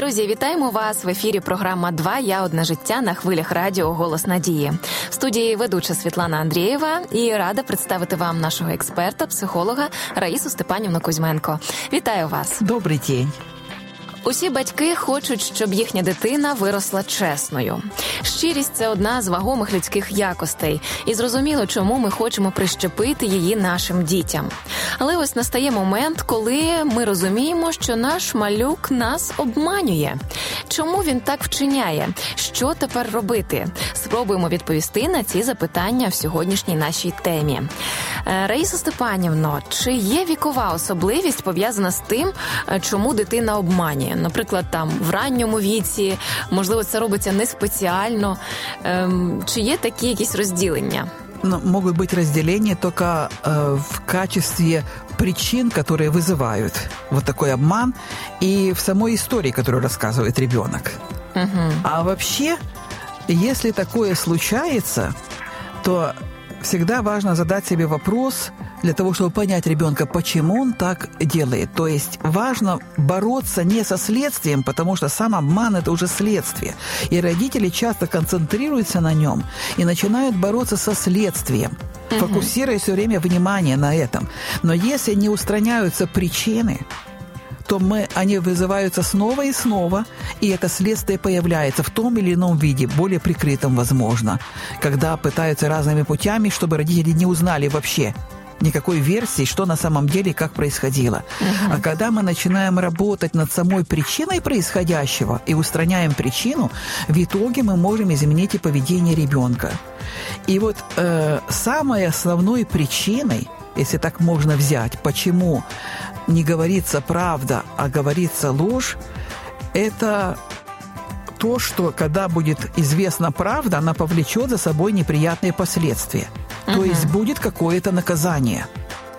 Друзі, вітаємо вас в ефірі. Програма «Два Я одне життя на хвилях радіо Голос Надії. В студії ведуча Світлана Андрієва і рада представити вам нашого експерта, психолога Раїсу Степанівну Кузьменко. Вітаю вас. Добрий день. Усі батьки хочуть, щоб їхня дитина виросла чесною. Щирість це одна з вагомих людських якостей, і зрозуміло, чому ми хочемо прищепити її нашим дітям. Але ось настає момент, коли ми розуміємо, що наш малюк нас обманює. Чому він так вчиняє? Що тепер робити? Спробуємо відповісти на ці запитання в сьогоднішній нашій темі. Е, Раїса Степанівно, чи є вікова особливість пов'язана з тим, е, чому дитина обманює? Наприклад, там в ранньому віці, можливо, це робиться не спеціально. Ем, Чи є такі якісь розділення? Ну, могут быть разделения только э, в качестве причин, которые вызывают вот такой обман, и в самой истории, которую рассказывает ребенок. Угу. А вообще, если такое случается, то всегда важно задать себе вопрос для того, чтобы понять ребенка, почему он так делает. То есть важно бороться не со следствием, потому что сам обман – это уже следствие. И родители часто концентрируются на нем и начинают бороться со следствием, фокусируя все время внимание на этом. Но если не устраняются причины, то мы, они вызываются снова и снова, и это следствие появляется в том или ином виде, более прикрытом, возможно, когда пытаются разными путями, чтобы родители не узнали вообще никакой версии, что на самом деле, как происходило. А когда мы начинаем работать над самой причиной происходящего и устраняем причину, в итоге мы можем изменить и поведение ребенка. И вот э, самой основной причиной, если так можно взять, почему не говорится правда, а говорится ложь, это то, что когда будет известна правда, она повлечет за собой неприятные последствия. То есть будет какое-то наказание.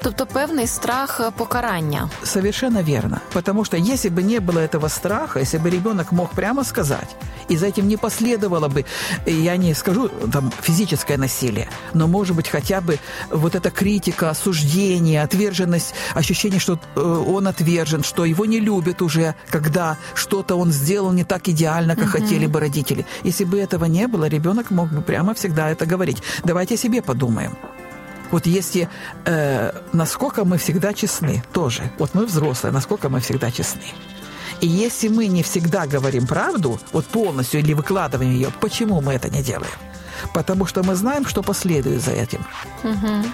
Тобто певний страх е, покарання. Совершенно верно. Потому что если бы не было этого страха, если бы ребенок мог прямо сказать, и за этим не последовало бы, я не скажу там физическое насилие, но может быть хотя бы вот эта критика, осуждение, отверженность, ощущение, что э, он отвержен, что его не любят уже, когда что-то он сделал не так идеально, как хотели бы родители. Если бы этого не было, ребенок мог бы прямо всегда это говорить. Давайте себе подумаем. Вот если э, насколько мы всегда честны, тоже. Вот мы взрослые, насколько мы всегда честны. И если мы не всегда говорим правду, вот полностью или выкладываем ее, почему мы это не делаем? Потому что мы знаем, что последует за этим.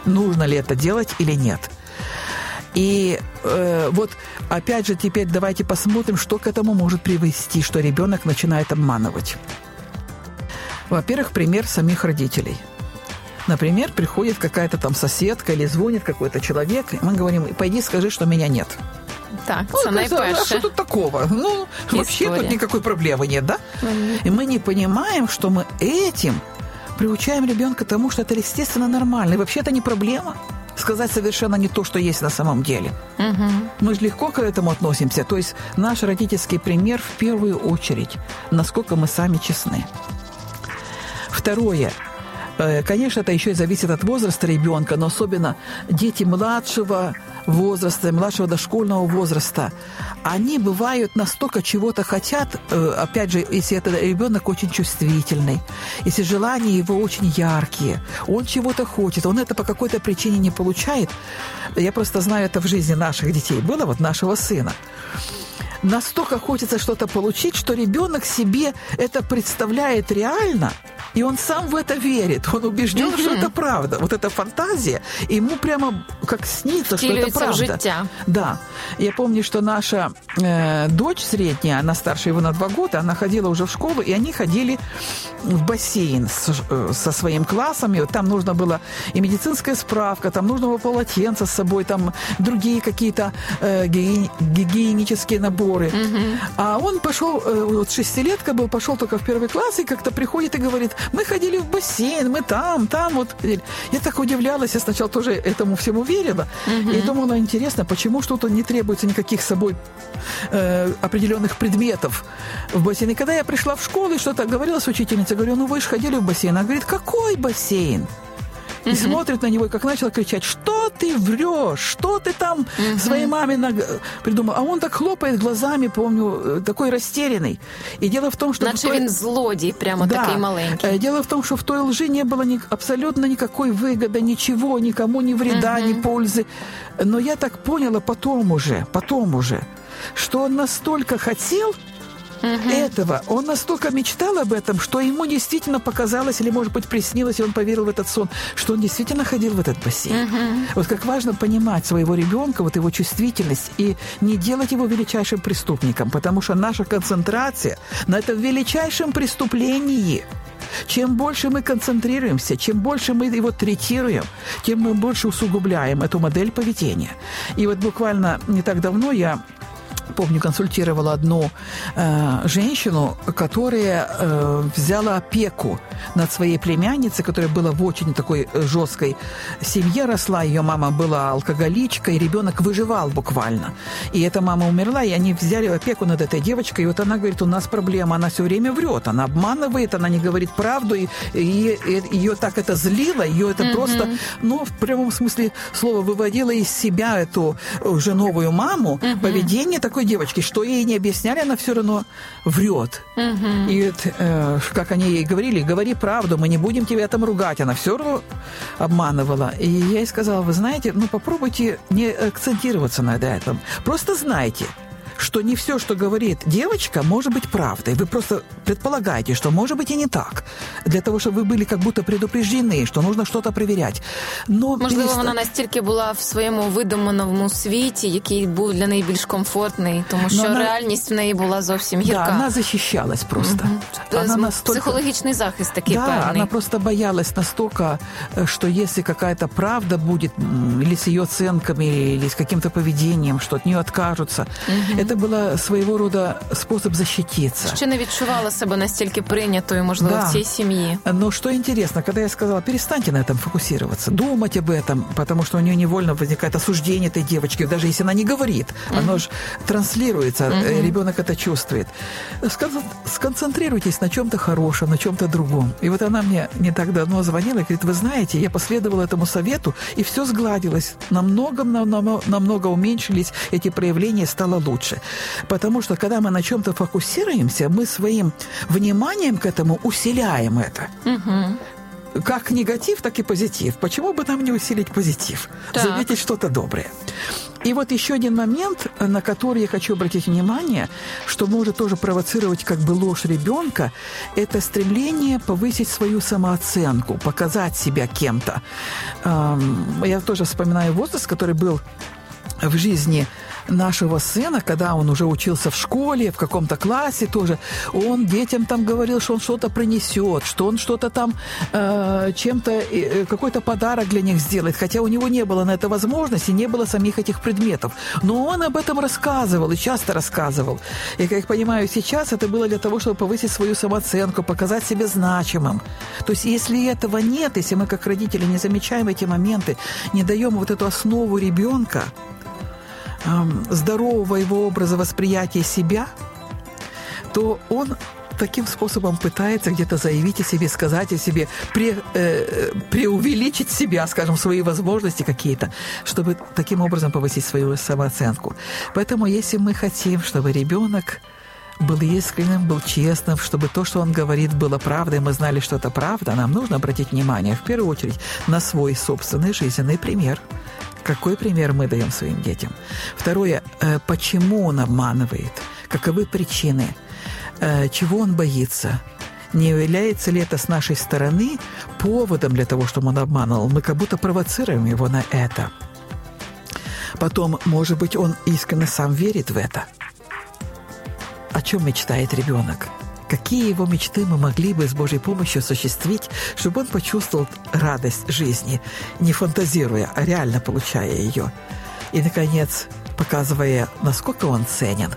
Нужно ли это делать или нет. И э, вот опять же теперь давайте посмотрим, что к этому может привести, что ребенок начинает обманывать. Во-первых, пример самих родителей. Например, приходит какая-то там соседка или звонит какой-то человек, и мы говорим, пойди скажи, что меня нет. Так, Ну, це а что найперше. тут такого? Ну, вообще История. тут никакой проблемы нет, да? И мы не понимаем, что мы этим приучаем ребенка тому, что это естественно нормально. И вообще это не проблема. Сказать совершенно не то, что есть на самом деле. Мы же легко к этому относимся. То есть наш родительский пример в первую очередь, насколько мы сами честны. Второе. Э, Конечно, это еще и зависит от возраста ребенка, но особенно дети младшего возраста, младшего дошкольного возраста, они бывают настолько чего-то хотят, э, опять же, если это ребенок очень чувствительный, если желания его очень яркие, он чего-то хочет, он это по какой-то причине не получает. Я просто знаю это в жизни наших детей. Было вот нашего сына настолько хочется что-то получить, что ребенок себе это представляет реально, и он сам в это верит. Он убежден, что это правда. Вот эта фантазия, ему прямо как снится, что это правда. життя. Да. Я помню, что наша э, дочь средняя, она старше его на два года, она ходила уже в школу, и они ходили в бассейн с- э, со своим классом, и вот там нужно было и медицинская справка, там нужно было полотенце с собой, там другие какие-то э, гигиени- гигиенические наборы. А он пошел, э, вот шестилетка был, пошел только в первый класс, и как-то приходит и говорит, мы ходили в бассейн, мы там, там вот. Я так удивлялась, я сначала тоже этому всему верила, и думала, интересно, почему что-то не требуется никаких с собой э, определенных предметов в бассейн. И когда я пришла в школу и что-то говорила с учительницей, говорю, ну вы же ходили в бассейн. Она говорит, какой бассейн? И смотрит на него, и как начал кричать, что ты врешь, что ты там своей маме придумал. А он так хлопает глазами, помню, э, такой растерянный. И дело в том, что... Наче той... він злодій, прямо да. такий маленький. Э, дело в том, что в той лжи не было ни... абсолютно никакой выгоды, ничего, никому ни вреда, ни пользы. Но я так поняла потом уже, потом уже, что он настолько хотел угу. этого. Он настолько мечтал об этом, что ему действительно показалось, или, может быть, приснилось, и он поверил в этот сон, что он действительно ходил в этот бассейн. Угу. Вот как важно понимать своего ребенка, вот его чувствительность, и не делать его величайшим преступником, потому что наша концентрация на этом величайшем преступлении – чем больше мы концентрируемся, чем больше мы его третируем, тем мы больше усугубляем эту модель поведения. И вот буквально не так давно я помню, консультировала одну э, женщину, которая э, взяла опеку над своей племянницей, которая была в очень такой э, жесткой семье росла. Ее мама была алкоголичка, и ребенок выживал буквально. И эта мама умерла, и они взяли опеку над этой девочкой. И вот она говорит, у нас проблема, она все время врет, она обманывает, она не говорит правду, и, и, и ее так это злило, ее это mm-hmm. просто, ну, в прямом смысле слова, выводило из себя эту уже новую маму, mm-hmm. поведение такой девочки, что ей не объясняли, она все равно врет. Угу. И вот, э, как они ей говорили, говори правду, мы не будем тебя там ругать. Она все равно обманывала. И я ей сказала, вы знаете, ну попробуйте не акцентироваться на этом. Просто знайте, что не все, что говорит девочка, может быть правдой. Вы просто предполагаете, что может быть и не так. Для того, чтобы вы были как будто предупреждены, что нужно что-то проверять. Но Можливо, перест... вона настільки була в своєму видуманому світі, який був для неї більш комфортний, тому що вона... реальність в неї була зовсім гірка. Да, вона защищалась просто. Угу. Она настолько... Психологічний захист такий да, певний. она просто боялась настолько, что если какая-то правда будет, или с ее оценками, или с каким-то поведением, что от нее откажутся, угу это было своего рода способ защититься. Ще не відчувала себе настільки прийнятою, можливо, да. в цій сім'ї. Но что интересно, когда я сказала, перестаньте на этом фокусироваться, думать об этом, потому что у нее невольно возникает осуждение этой девочки, даже если она не говорит, mm-hmm. оно же транслируется, mm-hmm. ребенок это чувствует. Сконцентрируйтесь на чем-то хорошем, на чем-то другом. И вот она мне не так давно звонила и говорит, вы знаете, я последовала этому совету, и все сгладилось. Намного, намного, намного уменьшились эти проявления, стало лучше. Потому что, когда мы на чем-то фокусируемся, мы своим вниманием к этому усиляем это. Угу как негатив, так и позитив. Почему бы нам не усилить позитив? Так. Заметить что-то доброе. И вот еще один момент, на который я хочу обратить внимание, что может тоже провоцировать как бы ложь ребенка, это стремление повысить свою самооценку, показать себя кем-то. Я тоже вспоминаю возраст, который был в жизни нашего сына, когда он уже учился в школе, в каком-то классе тоже, он детям там говорил, что он что-то принесет, что он что-то там э, чем-то, э, какой-то подарок для них сделает, хотя у него не было на это возможности, не было самих этих предметов. Но он об этом рассказывал и часто рассказывал. И, как я понимаю, сейчас это было для того, чтобы повысить свою самооценку, показать себя значимым. То есть, если этого нет, если мы как родители не замечаем эти моменты, не даем вот эту основу ребенка, здорового его образа восприятия себя, то он таким способом пытается где-то заявить о себе, сказать о себе, пре, э, преувеличить себя, скажем, свои возможности какие-то, чтобы таким образом повысить свою самооценку. Поэтому если мы хотим, чтобы ребенок был искренним, был честным, чтобы то, что он говорит, было правдой, мы знали, что это правда, нам нужно обратить внимание в первую очередь на свой собственный жизненный пример – какой пример мы даем своим детям? Второе, э, почему он обманывает? Каковы причины? Э, чего он боится? Не является ли это с нашей стороны поводом для того, чтобы он обманывал? Мы как будто провоцируем его на это. Потом, может быть, он искренне сам верит в это. О чем мечтает ребенок? какие его мечты мы могли бы с Божьей помощью осуществить, чтобы он почувствовал радость жизни, не фантазируя, а реально получая ее. И, наконец, показывая, насколько он ценен,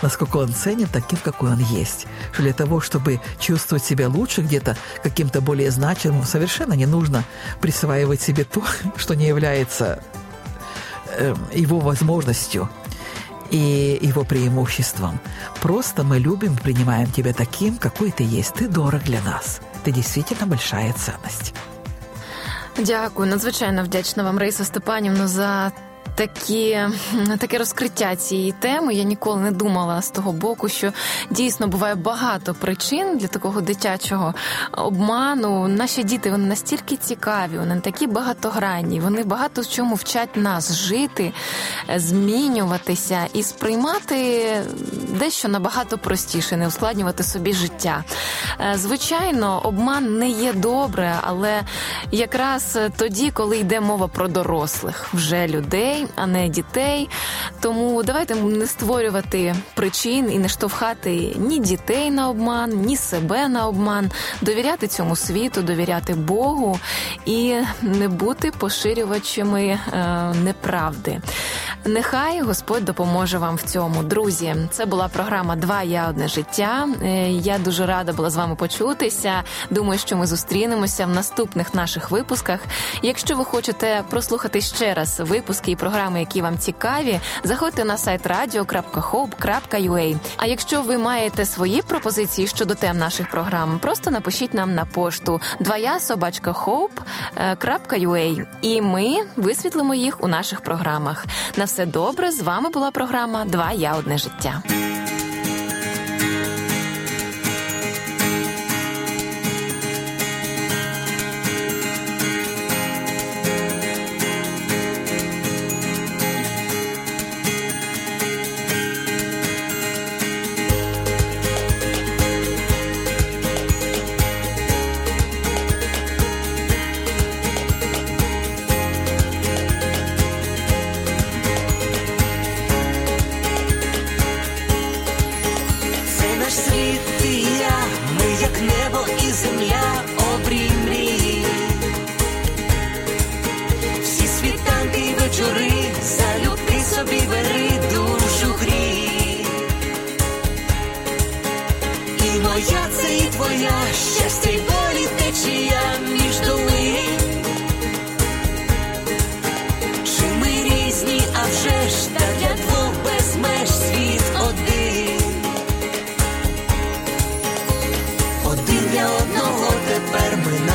насколько он ценен таким, какой он есть. Что для того, чтобы чувствовать себя лучше где-то, каким-то более значимым, совершенно не нужно присваивать себе то, что не является э, его возможностью – и его преимуществом. Просто мы любим, принимаем тебя таким, какой ты есть. Ты дорог для нас. Ты действительно большая ценность. Дякую, надзвичайно вдячна вам, Раїса Степанівна, за такі, таке розкриття цієї теми. Я ніколи не думала з того боку, що дійсно буває багато причин для такого дитячого обману. Наші діти вони настільки цікаві, вони такі багатогранні, вони багато в чому вчать нас жити, змінюватися і сприймати дещо набагато простіше, не ускладнювати собі життя. Е, звичайно, обман не є добре, але якраз тоді, коли йде мова про дорослих вже людей а не дітей. Тому давайте не створювати причин і не штовхати ні дітей на обман, ні себе на обман, довіряти цьому світу, довіряти Богу і не бути поширювачами е, неправди. Нехай Господь допоможе вам в цьому. Друзі, це була програма Два я одне життя. Е, я дуже рада була з вами почутися. Думаю, що ми зустрінемося в наступних наших випусках. Якщо ви хочете прослухати ще раз випуски і програми, які вам цікаві, заходьте на сайт radio.hope.ua. А якщо ви маєте свої пропозиції щодо тем наших програм, просто напишіть нам на пошту двоя собачка hope.ua і ми висвітлимо їх у наших програмах. На все добре. З вами була програма Два я одне життя.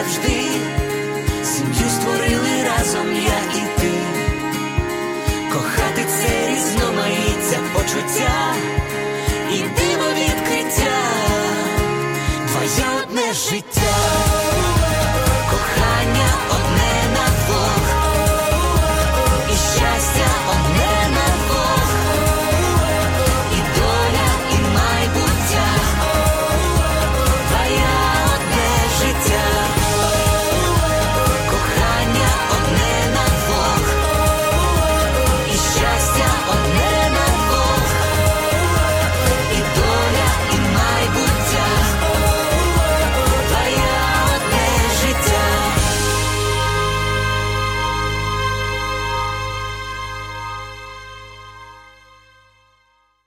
Один